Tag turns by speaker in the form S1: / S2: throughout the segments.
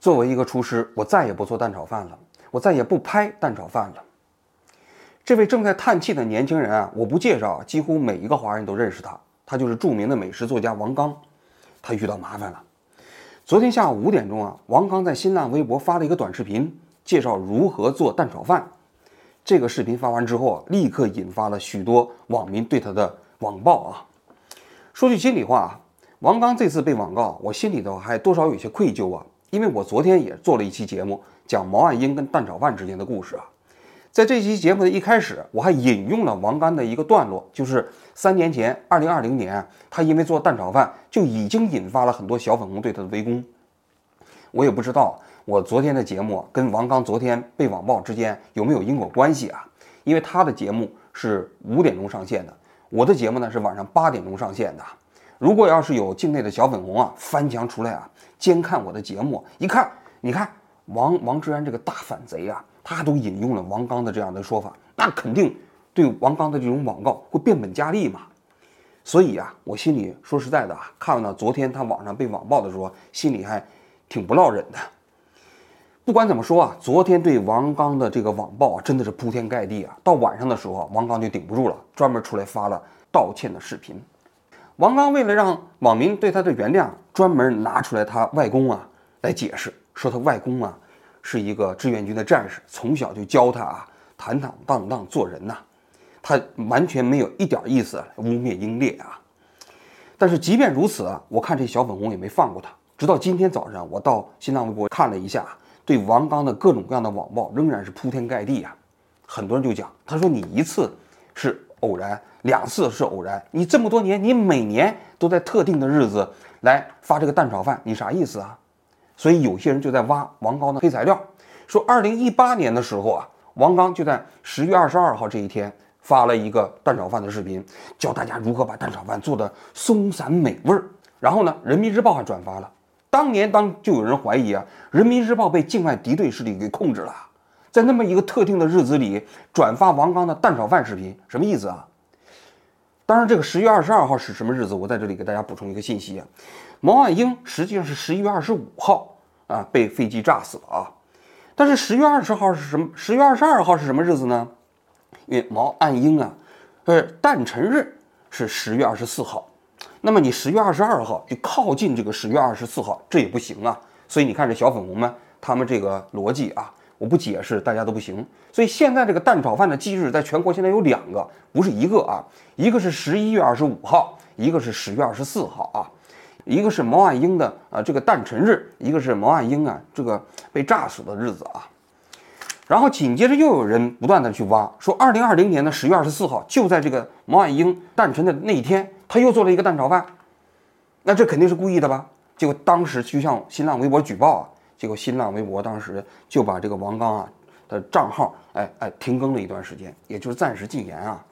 S1: 作为一个厨师，我再也不做蛋炒饭了，我再也不拍蛋炒饭了。这位正在叹气的年轻人啊，我不介绍，几乎每一个华人都认识他。他就是著名的美食作家王刚。他遇到麻烦了。昨天下午五点钟啊，王刚在新浪微博发了一个短视频，介绍如何做蛋炒饭。这个视频发完之后啊，立刻引发了许多网民对他的网暴啊。说句心里话啊，王刚这次被网告，我心里头还多少有些愧疚啊。因为我昨天也做了一期节目，讲毛岸英跟蛋炒饭之间的故事啊。在这期节目的一开始，我还引用了王刚的一个段落，就是三年前，二零二零年，他因为做蛋炒饭就已经引发了很多小粉红对他的围攻。我也不知道我昨天的节目跟王刚昨天被网暴之间有没有因果关系啊？因为他的节目是五点钟上线的，我的节目呢是晚上八点钟上线的。如果要是有境内的小粉红啊翻墙出来啊监看我的节目，一看，你看王王志安这个大反贼啊，他都引用了王刚的这样的说法，那肯定对王刚的这种网告会变本加厉嘛。所以啊，我心里说实在的啊，看到昨天他网上被网暴的时候，心里还挺不落忍的。不管怎么说啊，昨天对王刚的这个网暴啊，真的是铺天盖地啊。到晚上的时候，王刚就顶不住了，专门出来发了道歉的视频。王刚为了让网民对他的原谅，专门拿出来他外公啊来解释，说他外公啊是一个志愿军的战士，从小就教他啊坦坦荡荡做人呐，他完全没有一点意思污蔑英烈啊。但是即便如此啊，我看这小粉红也没放过他，直到今天早上，我到新浪微博看了一下，对王刚的各种各样的网暴仍然是铺天盖地啊。很多人就讲，他说你一次是偶然。两次是偶然，你这么多年，你每年都在特定的日子来发这个蛋炒饭，你啥意思啊？所以有些人就在挖王刚的黑材料，说二零一八年的时候啊，王刚就在十月二十二号这一天发了一个蛋炒饭的视频，教大家如何把蛋炒饭做的松散美味儿。然后呢，人民日报还转发了。当年当就有人怀疑啊，人民日报被境外敌对势力给控制了，在那么一个特定的日子里转发王刚的蛋炒饭视频，什么意思啊？当然，这个十月二十二号是什么日子？我在这里给大家补充一个信息啊，毛岸英实际上是十一月二十五号啊被飞机炸死了啊。但是十月二十号是什么？十月二十二号是什么日子呢？因为毛岸英啊，呃，诞辰日是十月二十四号，那么你十月二十二号就靠近这个十月二十四号，这也不行啊。所以你看这小粉红们，他们这个逻辑啊。我不解释，大家都不行。所以现在这个蛋炒饭的忌日，在全国现在有两个，不是一个啊。一个是十一月二十五号，一个是十月二十四号啊。一个是毛岸英的啊这个诞辰日，一个是毛岸英啊这个被炸死的日子啊。然后紧接着又有人不断的去挖，说二零二零年的十月二十四号，就在这个毛岸英诞辰的那一天，他又做了一个蛋炒饭。那这肯定是故意的吧？结果当时就向新浪微博举报啊。结果新浪微博当时就把这个王刚啊的账号哎哎停更了一段时间，也就是暂时禁言啊。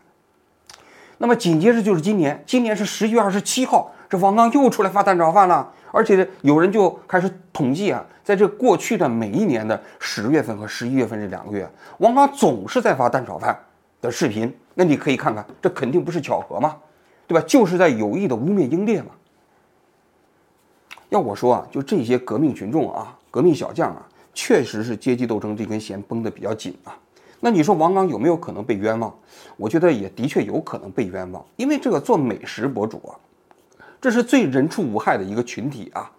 S1: 那么紧接着就是今年，今年是十一月二十七号，这王刚又出来发蛋炒饭了，而且有人就开始统计啊，在这过去的每一年的十月份和十一月份这两个月，王刚总是在发蛋炒饭的视频。那你可以看看，这肯定不是巧合嘛，对吧？就是在有意的污蔑英烈嘛。要我说啊，就这些革命群众啊。革命小将啊，确实是阶级斗争这根弦绷得比较紧啊。那你说王刚有没有可能被冤枉？我觉得也的确有可能被冤枉，因为这个做美食博主啊，这是最人畜无害的一个群体啊。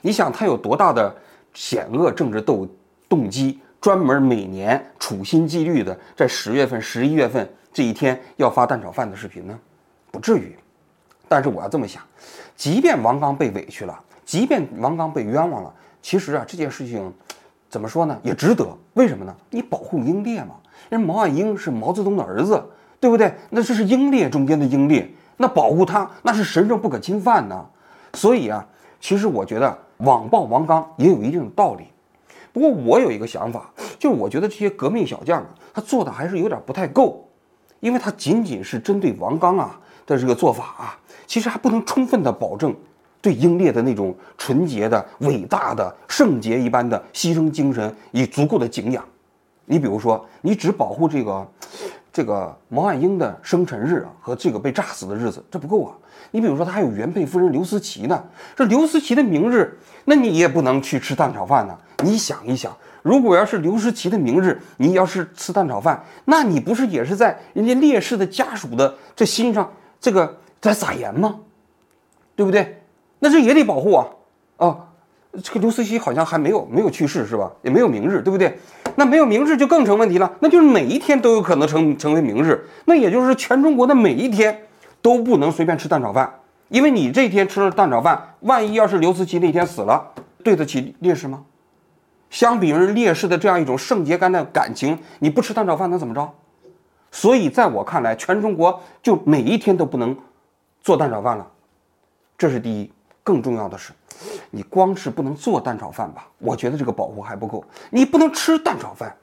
S1: 你想他有多大的险恶政治斗动机，专门每年处心积虑的在十月份、十一月份这一天要发蛋炒饭的视频呢？不至于。但是我要这么想，即便王刚被委屈了，即便王刚被冤枉了。其实啊，这件事情怎么说呢，也值得。为什么呢？你保护英烈嘛。人毛岸英是毛泽东的儿子，对不对？那这是英烈中间的英烈，那保护他那是神圣不可侵犯呢。所以啊，其实我觉得网暴王刚也有一定的道理。不过我有一个想法，就是我觉得这些革命小将啊，他做的还是有点不太够，因为他仅仅是针对王刚啊的这个做法啊，其实还不能充分的保证。对英烈的那种纯洁的、伟大的、圣洁一般的牺牲精神以足够的敬仰。你比如说，你只保护这个这个毛岸英的生辰日啊和这个被炸死的日子，这不够啊。你比如说，他还有原配夫人刘思齐呢，这刘思齐的明日，那你也不能去吃蛋炒饭呢。你想一想，如果要是刘思齐的明日，你要是吃蛋炒饭，那你不是也是在人家烈士的家属的这心上这个在撒盐吗？对不对？那这也得保护啊！啊，这个刘思齐好像还没有没有去世是吧？也没有明日，对不对？那没有明日就更成问题了，那就是每一天都有可能成成为明日，那也就是全中国的每一天都不能随便吃蛋炒饭，因为你这天吃了蛋炒饭，万一要是刘思齐那天死了，对得起烈士吗？相比于烈士的这样一种圣洁干的感情，你不吃蛋炒饭能怎么着？所以在我看来，全中国就每一天都不能做蛋炒饭了，这是第一。更重要的是，你光是不能做蛋炒饭吧？我觉得这个保护还不够。你不能吃蛋炒饭。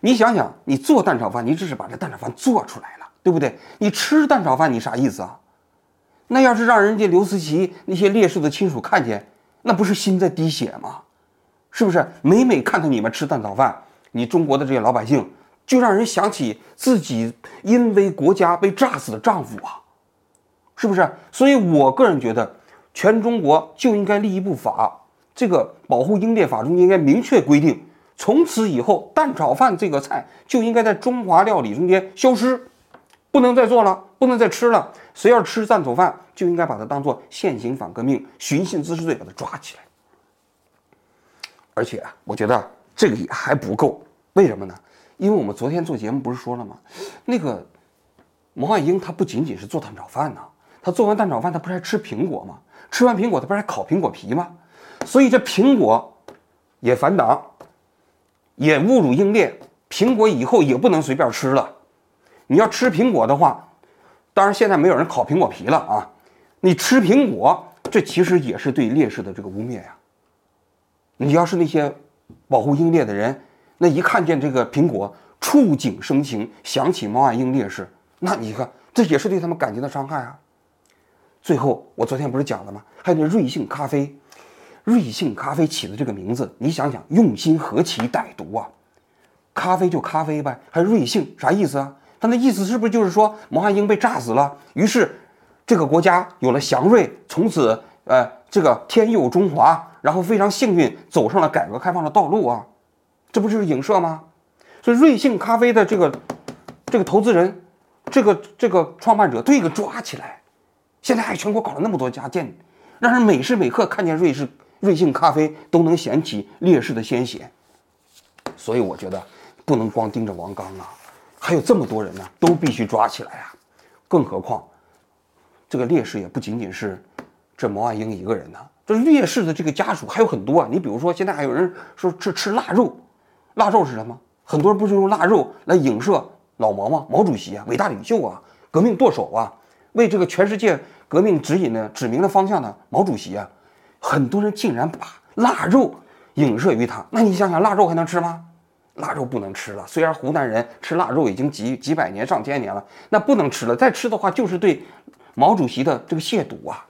S1: 你想想，你做蛋炒饭，你只是把这蛋炒饭做出来了，对不对？你吃蛋炒饭，你啥意思啊？那要是让人家刘思齐那些烈士的亲属看见，那不是心在滴血吗？是不是？每每看到你们吃蛋炒饭，你中国的这些老百姓就让人想起自己因为国家被炸死的丈夫啊，是不是？所以我个人觉得。全中国就应该立一部法，这个保护英烈法中应该明确规定，从此以后蛋炒饭这个菜就应该在中华料理中间消失，不能再做了，不能再吃了。谁要吃蛋炒饭，就应该把它当做现行反革命、寻衅滋事罪把它抓起来。而且啊，我觉得这个也还不够，为什么呢？因为我们昨天做节目不是说了吗？那个毛岸英他不仅仅是做蛋炒饭呐，他做完蛋炒饭，他不是还吃苹果吗？吃完苹果，他不是还烤苹果皮吗？所以这苹果也反党，也侮辱英烈。苹果以后也不能随便吃了。你要吃苹果的话，当然现在没有人烤苹果皮了啊。你吃苹果，这其实也是对烈士的这个污蔑呀。你要是那些保护英烈的人，那一看见这个苹果，触景生情，想起毛岸英烈士，那你看，这也是对他们感情的伤害啊。最后，我昨天不是讲了吗？还有那瑞幸咖啡，瑞幸咖啡起的这个名字，你想想，用心何其歹毒啊！咖啡就咖啡呗，还瑞幸啥意思啊？他那意思是不是就是说毛岸英被炸死了，于是这个国家有了祥瑞，从此呃这个天佑中华，然后非常幸运走上了改革开放的道路啊？这不就是影射吗？所以瑞幸咖啡的这个这个投资人，这个这个创办者都给抓起来。现在还全国搞了那么多家店，让人每时每刻看见瑞士瑞幸咖啡都能想起烈士的鲜血，所以我觉得不能光盯着王刚啊，还有这么多人呢，都必须抓起来啊！更何况这个烈士也不仅仅是这毛岸英一个人呢，这烈士的这个家属还有很多啊。你比如说，现在还有人说吃吃腊肉，腊肉是什么？很多人不是用腊肉来影射老毛吗？毛主席啊，伟大领袖啊，革命舵手啊，为这个全世界。革命指引的指明了方向呢毛主席啊，很多人竟然把腊肉影射于他。那你想想，腊肉还能吃吗？腊肉不能吃了。虽然湖南人吃腊肉已经几几百年、上千年了，那不能吃了。再吃的话，就是对毛主席的这个亵渎啊。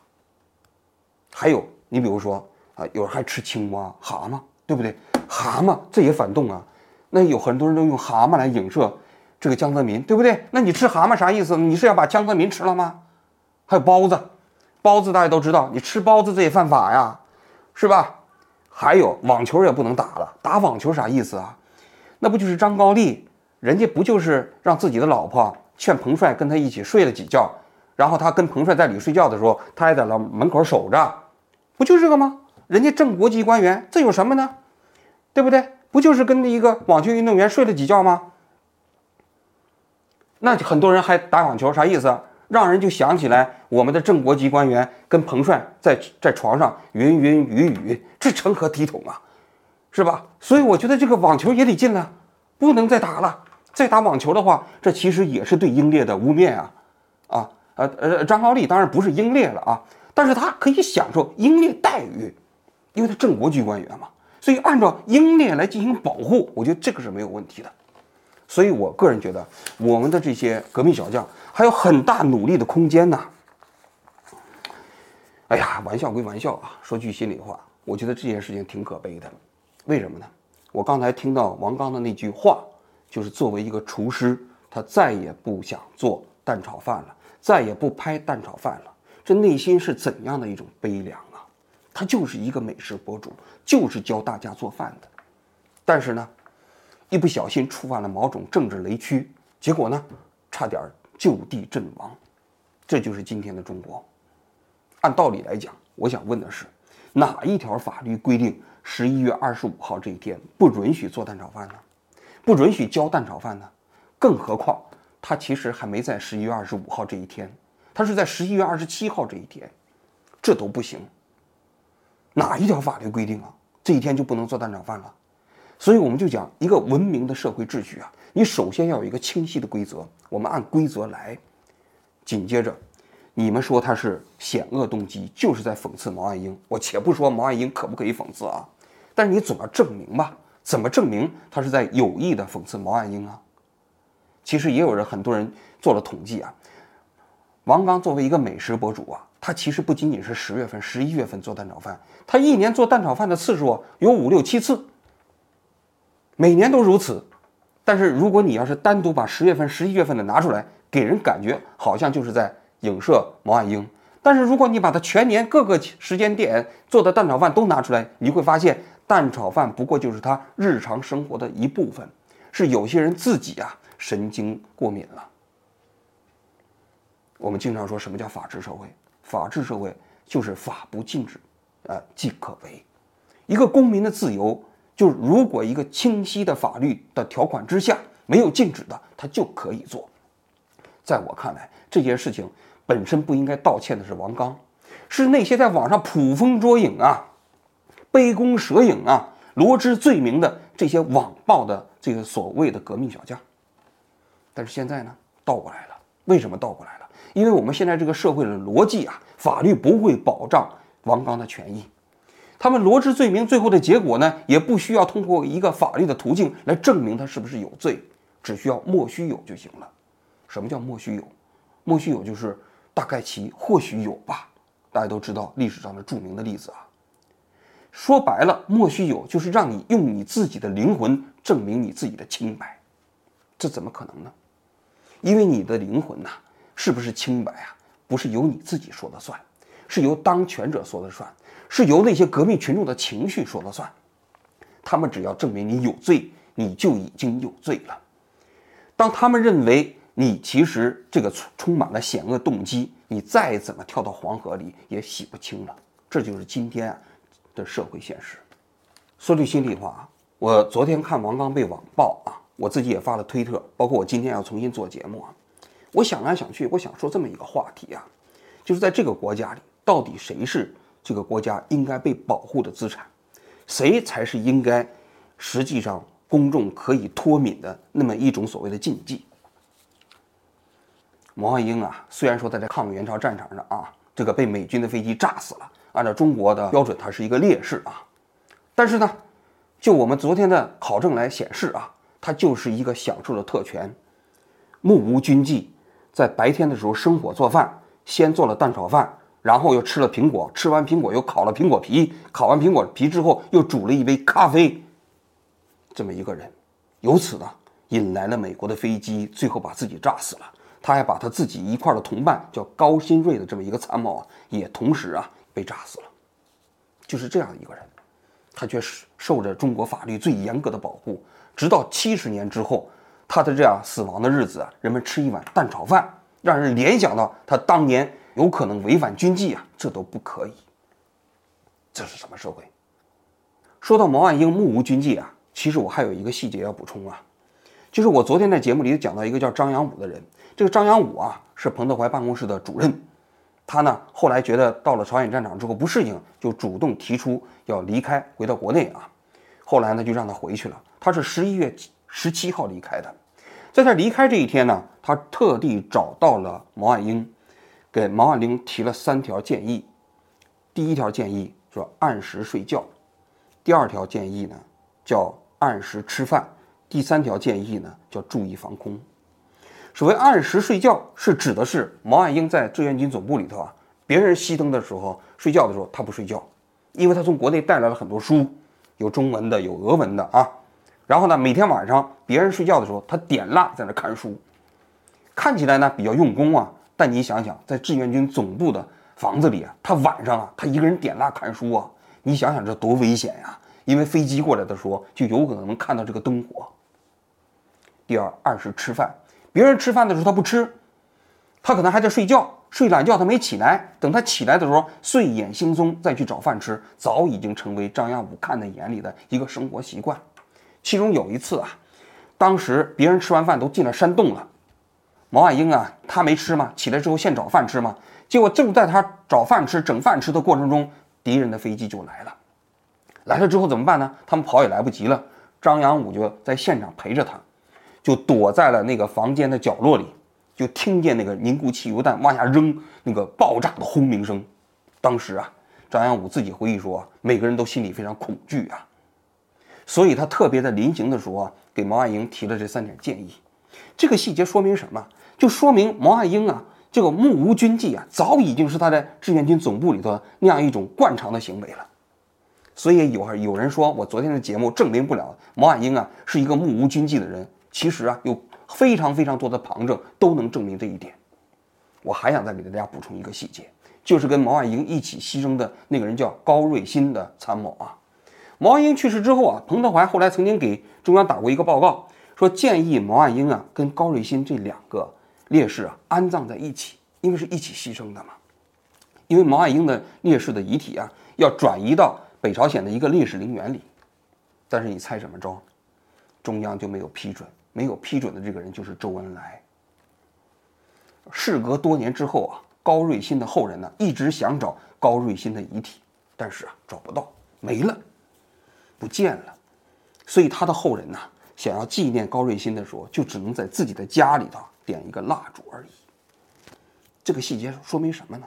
S1: 还有，你比如说啊，有人还吃青蛙、蛤蟆，对不对？蛤蟆这也反动啊。那有很多人都用蛤蟆来影射这个江泽民，对不对？那你吃蛤蟆啥意思？你是要把江泽民吃了吗？还有包子，包子大家都知道，你吃包子这也犯法呀，是吧？还有网球也不能打了，打网球啥意思啊？那不就是张高丽，人家不就是让自己的老婆劝彭帅跟他一起睡了几觉，然后他跟彭帅在里睡觉的时候，他还在那门口守着，不就这个吗？人家正国级官员，这有什么呢？对不对？不就是跟一个网球运动员睡了几觉吗？那很多人还打网球，啥意思？让人就想起来我们的正国级官员跟彭帅在在床上云云雨雨，这成何体统啊，是吧？所以我觉得这个网球也得禁了，不能再打了。再打网球的话，这其实也是对英烈的污蔑啊！啊，呃呃，张高丽当然不是英烈了啊，但是他可以享受英烈待遇，因为他正国级官员嘛。所以按照英烈来进行保护，我觉得这个是没有问题的。所以我个人觉得，我们的这些革命小将。还有很大努力的空间呢。哎呀，玩笑归玩笑啊，说句心里话，我觉得这件事情挺可悲的。为什么呢？我刚才听到王刚的那句话，就是作为一个厨师，他再也不想做蛋炒饭了，再也不拍蛋炒饭了。这内心是怎样的一种悲凉啊！他就是一个美食博主，就是教大家做饭的。但是呢，一不小心触犯了某种政治雷区，结果呢，差点就地阵亡。这就是今天的中国。按道理来讲，我想问的是，哪一条法律规定十一月二十五号这一天不允许做蛋炒饭呢？不允许交蛋炒饭呢？更何况，他其实还没在十一月二十五号这一天，他是在十一月二十七号这一天，这都不行。哪一条法律规定啊？这一天就不能做蛋炒饭了？所以我们就讲一个文明的社会秩序啊，你首先要有一个清晰的规则，我们按规则来。紧接着。你们说他是险恶动机，就是在讽刺毛岸英。我且不说毛岸英可不可以讽刺啊，但是你总要证明吧？怎么证明他是在有意的讽刺毛岸英啊？其实也有人，很多人做了统计啊。王刚作为一个美食博主啊，他其实不仅仅是十月份、十一月份做蛋炒饭，他一年做蛋炒饭的次数有五六七次，每年都如此。但是如果你要是单独把十月份、十一月份的拿出来，给人感觉好像就是在。影射毛岸英，但是如果你把它全年各个时间点做的蛋炒饭都拿出来，你会发现蛋炒饭不过就是他日常生活的一部分，是有些人自己啊神经过敏了。我们经常说什么叫法治社会？法治社会就是法不禁止，呃即可为。一个公民的自由，就是如果一个清晰的法律的条款之下没有禁止的，他就可以做。在我看来，这件事情。本身不应该道歉的是王刚，是那些在网上捕风捉影啊、杯弓蛇影啊、罗织罪名的这些网暴的这个所谓的革命小将。但是现在呢，倒过来了。为什么倒过来了？因为我们现在这个社会的逻辑啊，法律不会保障王刚的权益。他们罗织罪名，最后的结果呢，也不需要通过一个法律的途径来证明他是不是有罪，只需要莫须有就行了。什么叫莫须有？莫须有就是。大概其或许有吧，大家都知道历史上的著名的例子啊。说白了，莫须有就是让你用你自己的灵魂证明你自己的清白，这怎么可能呢？因为你的灵魂呐，是不是清白啊？不是由你自己说了算，是由当权者说了算，是由那些革命群众的情绪说了算。他们只要证明你有罪，你就已经有罪了。当他们认为。你其实这个充满了险恶动机，你再怎么跳到黄河里也洗不清了。这就是今天的社会现实。说句心里话啊，我昨天看王刚被网暴啊，我自己也发了推特，包括我今天要重新做节目啊。我想来想去，我想说这么一个话题啊，就是在这个国家里，到底谁是这个国家应该被保护的资产，谁才是应该实际上公众可以脱敏的那么一种所谓的禁忌？毛岸英啊，虽然说在这抗美援朝战场上啊，这个被美军的飞机炸死了，按照中国的标准，他是一个烈士啊。但是呢，就我们昨天的考证来显示啊，他就是一个享受了特权，目无军纪，在白天的时候生火做饭，先做了蛋炒饭，然后又吃了苹果，吃完苹果又烤了苹果皮，烤完苹果皮之后又煮了一杯咖啡，这么一个人，由此呢引来了美国的飞机，最后把自己炸死了。他还把他自己一块的同伴叫高新瑞的这么一个参谋啊，也同时啊被炸死了。就是这样一个人，他却是受着中国法律最严格的保护。直到七十年之后，他的这样死亡的日子啊，人们吃一碗蛋炒饭，让人联想到他当年有可能违反军纪啊，这都不可以。这是什么社会？说到毛岸英目无军纪啊，其实我还有一个细节要补充啊，就是我昨天在节目里讲到一个叫张扬武的人。这个张扬武啊，是彭德怀办公室的主任，他呢后来觉得到了朝鲜战场之后不适应，就主动提出要离开，回到国内啊。后来呢就让他回去了。他是十一月十七号离开的，在他离开这一天呢，他特地找到了毛岸英，给毛岸英提了三条建议。第一条建议说按时睡觉，第二条建议呢叫按时吃饭，第三条建议呢叫注意防空。所谓按时睡觉，是指的是毛岸英在志愿军总部里头啊，别人熄灯的时候睡觉的时候，他不睡觉，因为他从国内带来了很多书，有中文的，有俄文的啊。然后呢，每天晚上别人睡觉的时候，他点蜡在那看书，看起来呢比较用功啊。但你想想，在志愿军总部的房子里啊，他晚上啊，他一个人点蜡看书啊，你想想这多危险呀！因为飞机过来的时候，就有可能能看到这个灯火。第二，二是吃饭，别人吃饭的时候他不吃，他可能还在睡觉，睡懒觉他没起来，等他起来的时候睡眼惺忪再去找饭吃，早已经成为张亚武看在眼里的一个生活习惯。其中有一次啊，当时别人吃完饭都进了山洞了，毛岸英啊，他没吃嘛，起来之后现找饭吃嘛。结果正在他找饭吃、整饭吃的过程中，敌人的飞机就来了。来了之后怎么办呢？他们跑也来不及了。张扬武就在现场陪着他，就躲在了那个房间的角落里，就听见那个凝固汽油弹往下扔那个爆炸的轰鸣声。当时啊，张扬武自己回忆说，每个人都心里非常恐惧啊。所以他特别在临行的时候啊，给毛岸英提了这三点建议。这个细节说明什么？就说明毛岸英啊。这个目无军纪啊，早已经是他在志愿军总部里头那样一种惯常的行为了。所以有有人说我昨天的节目证明不了毛岸英啊是一个目无军纪的人。其实啊，有非常非常多的旁证都能证明这一点。我还想再给大家补充一个细节，就是跟毛岸英一起牺牲的那个人叫高瑞新的参谋啊。毛岸英去世之后啊，彭德怀后来曾经给中央打过一个报告，说建议毛岸英啊跟高瑞新这两个。烈士啊，安葬在一起，因为是一起牺牲的嘛。因为毛岸英的烈士的遗体啊，要转移到北朝鲜的一个烈士陵园里。但是你猜怎么着？中央就没有批准，没有批准的这个人就是周恩来。事隔多年之后啊，高瑞新的后人呢，一直想找高瑞新的遗体，但是啊，找不到，没了，不见了。所以他的后人呢，想要纪念高瑞新的时候，就只能在自己的家里头。点一个蜡烛而已。这个细节说明什么呢？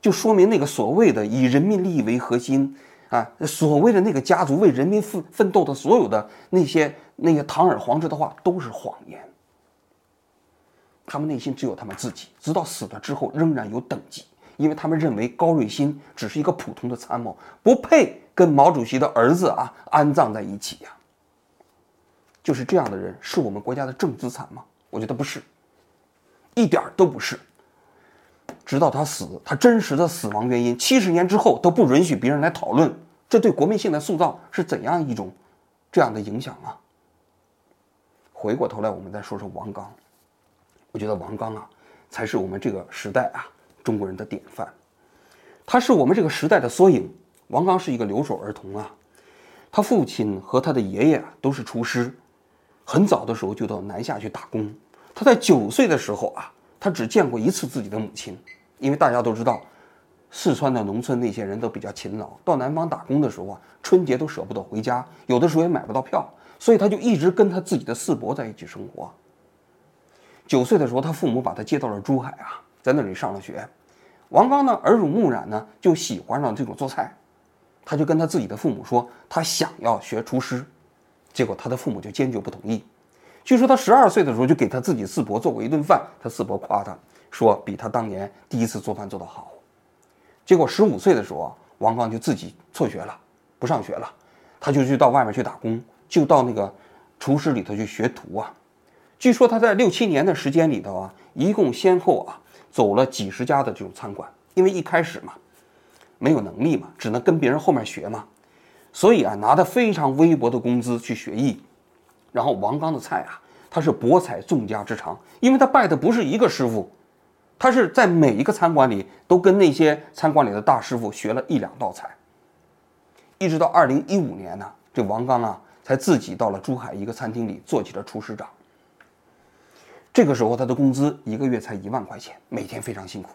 S1: 就说明那个所谓的以人民利益为核心啊，所谓的那个家族为人民奋奋斗的所有的那些那些堂而皇之的话都是谎言。他们内心只有他们自己，直到死了之后仍然有等级，因为他们认为高瑞新只是一个普通的参谋，不配跟毛主席的儿子啊安葬在一起呀。就是这样的人，是我们国家的正资产吗？我觉得不是。一点儿都不是。直到他死，他真实的死亡原因，七十年之后都不允许别人来讨论。这对国民性的塑造是怎样一种这样的影响啊？回过头来，我们再说说王刚。我觉得王刚啊，才是我们这个时代啊中国人的典范。他是我们这个时代的缩影。王刚是一个留守儿童啊，他父亲和他的爷爷都是厨师，很早的时候就到南下去打工。他在九岁的时候啊，他只见过一次自己的母亲，因为大家都知道，四川的农村那些人都比较勤劳，到南方打工的时候啊，春节都舍不得回家，有的时候也买不到票，所以他就一直跟他自己的四伯在一起生活。九岁的时候，他父母把他接到了珠海啊，在那里上了学。王刚呢，耳濡目染呢，就喜欢上这种做菜，他就跟他自己的父母说，他想要学厨师，结果他的父母就坚决不同意。据说他十二岁的时候就给他自己四伯做过一顿饭，他四伯夸他说比他当年第一次做饭做得好。结果十五岁的时候啊，王刚就自己辍学了，不上学了，他就去到外面去打工，就到那个厨师里头去学徒啊。据说他在六七年的时间里头啊，一共先后啊走了几十家的这种餐馆，因为一开始嘛没有能力嘛，只能跟别人后面学嘛，所以啊拿的非常微薄的工资去学艺。然后王刚的菜啊，他是博采众家之长，因为他拜的不是一个师傅，他是在每一个餐馆里都跟那些餐馆里的大师傅学了一两道菜。一直到二零一五年呢，这王刚啊才自己到了珠海一个餐厅里做起了厨师长。这个时候他的工资一个月才一万块钱，每天非常辛苦。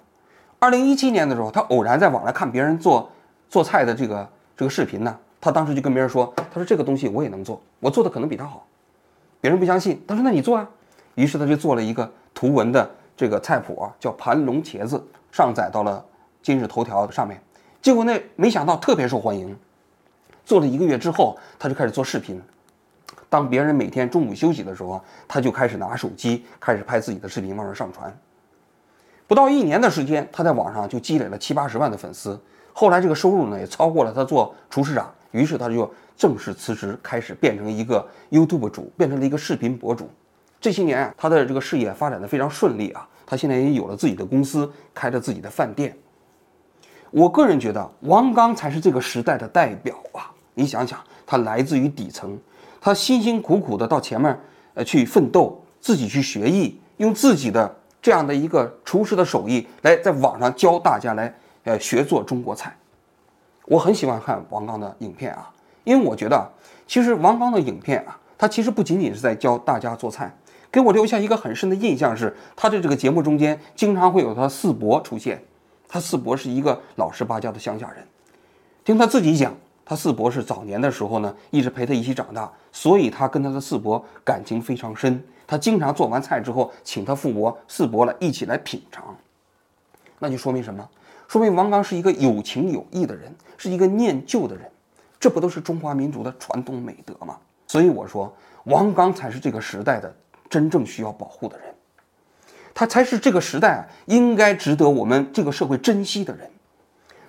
S1: 二零一七年的时候，他偶然在网上看别人做做菜的这个这个视频呢，他当时就跟别人说：“他说这个东西我也能做，我做的可能比他好。”别人不相信，他说：“那你做啊。”于是他就做了一个图文的这个菜谱啊，叫盘龙茄子，上载到了今日头条上面。结果那没想到特别受欢迎。做了一个月之后，他就开始做视频。当别人每天中午休息的时候，他就开始拿手机开始拍自己的视频，往上上传。不到一年的时间，他在网上就积累了七八十万的粉丝。后来这个收入呢，也超过了他做厨师长。于是他就。正式辞职，开始变成一个 YouTube 主，变成了一个视频博主。这些年啊，他的这个事业发展的非常顺利啊。他现在也有了自己的公司，开着自己的饭店。我个人觉得王刚才是这个时代的代表啊！你想想，他来自于底层，他辛辛苦苦的到前面呃去奋斗，自己去学艺，用自己的这样的一个厨师的手艺来在网上教大家来呃学做中国菜。我很喜欢看王刚的影片啊，因为我觉得其实王刚的影片啊，他其实不仅仅是在教大家做菜，给我留下一个很深的印象是，他的这个节目中间经常会有他四伯出现。他四伯是一个老实巴交的乡下人，听他自己讲，他四伯是早年的时候呢，一直陪他一起长大，所以他跟他的四伯感情非常深。他经常做完菜之后，请他父伯、四伯来一起来品尝，那就说明什么？说明王刚是一个有情有义的人，是一个念旧的人，这不都是中华民族的传统美德吗？所以我说，王刚才是这个时代的真正需要保护的人。他才是这个时代啊，应该值得我们这个社会珍惜的人。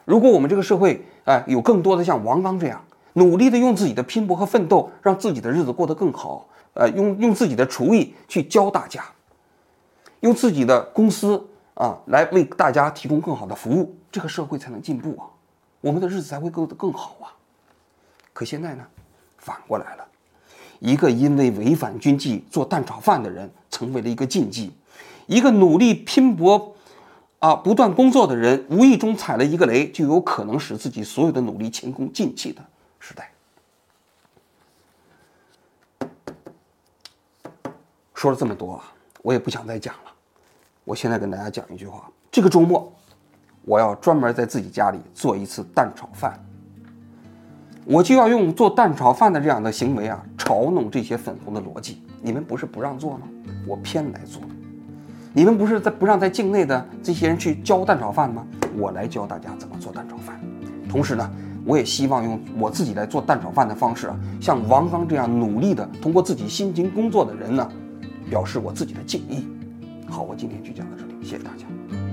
S1: 如果我们这个社会啊，有更多的像王刚这样努力的用自己的拼搏和奋斗，让自己的日子过得更好，呃，用用自己的厨艺去教大家，用自己的公司啊来为大家提供更好的服务，这个社会才能进步啊，我们的日子才会过得更好啊。可现在呢，反过来了，一个因为违反军纪做蛋炒饭的人，成为了一个禁忌。一个努力拼搏，啊，不断工作的人，无意中踩了一个雷，就有可能使自己所有的努力前功尽弃的时代。说了这么多啊，我也不想再讲了。我现在跟大家讲一句话：这个周末，我要专门在自己家里做一次蛋炒饭。我就要用做蛋炒饭的这样的行为啊，嘲弄这些粉红的逻辑。你们不是不让做吗？我偏来做。你们不是在不让在境内的这些人去教蛋炒饭吗？我来教大家怎么做蛋炒饭。同时呢，我也希望用我自己来做蛋炒饭的方式啊，像王刚这样努力的通过自己辛勤工作的人呢，表示我自己的敬意。好，我今天就讲到这里，谢谢大家。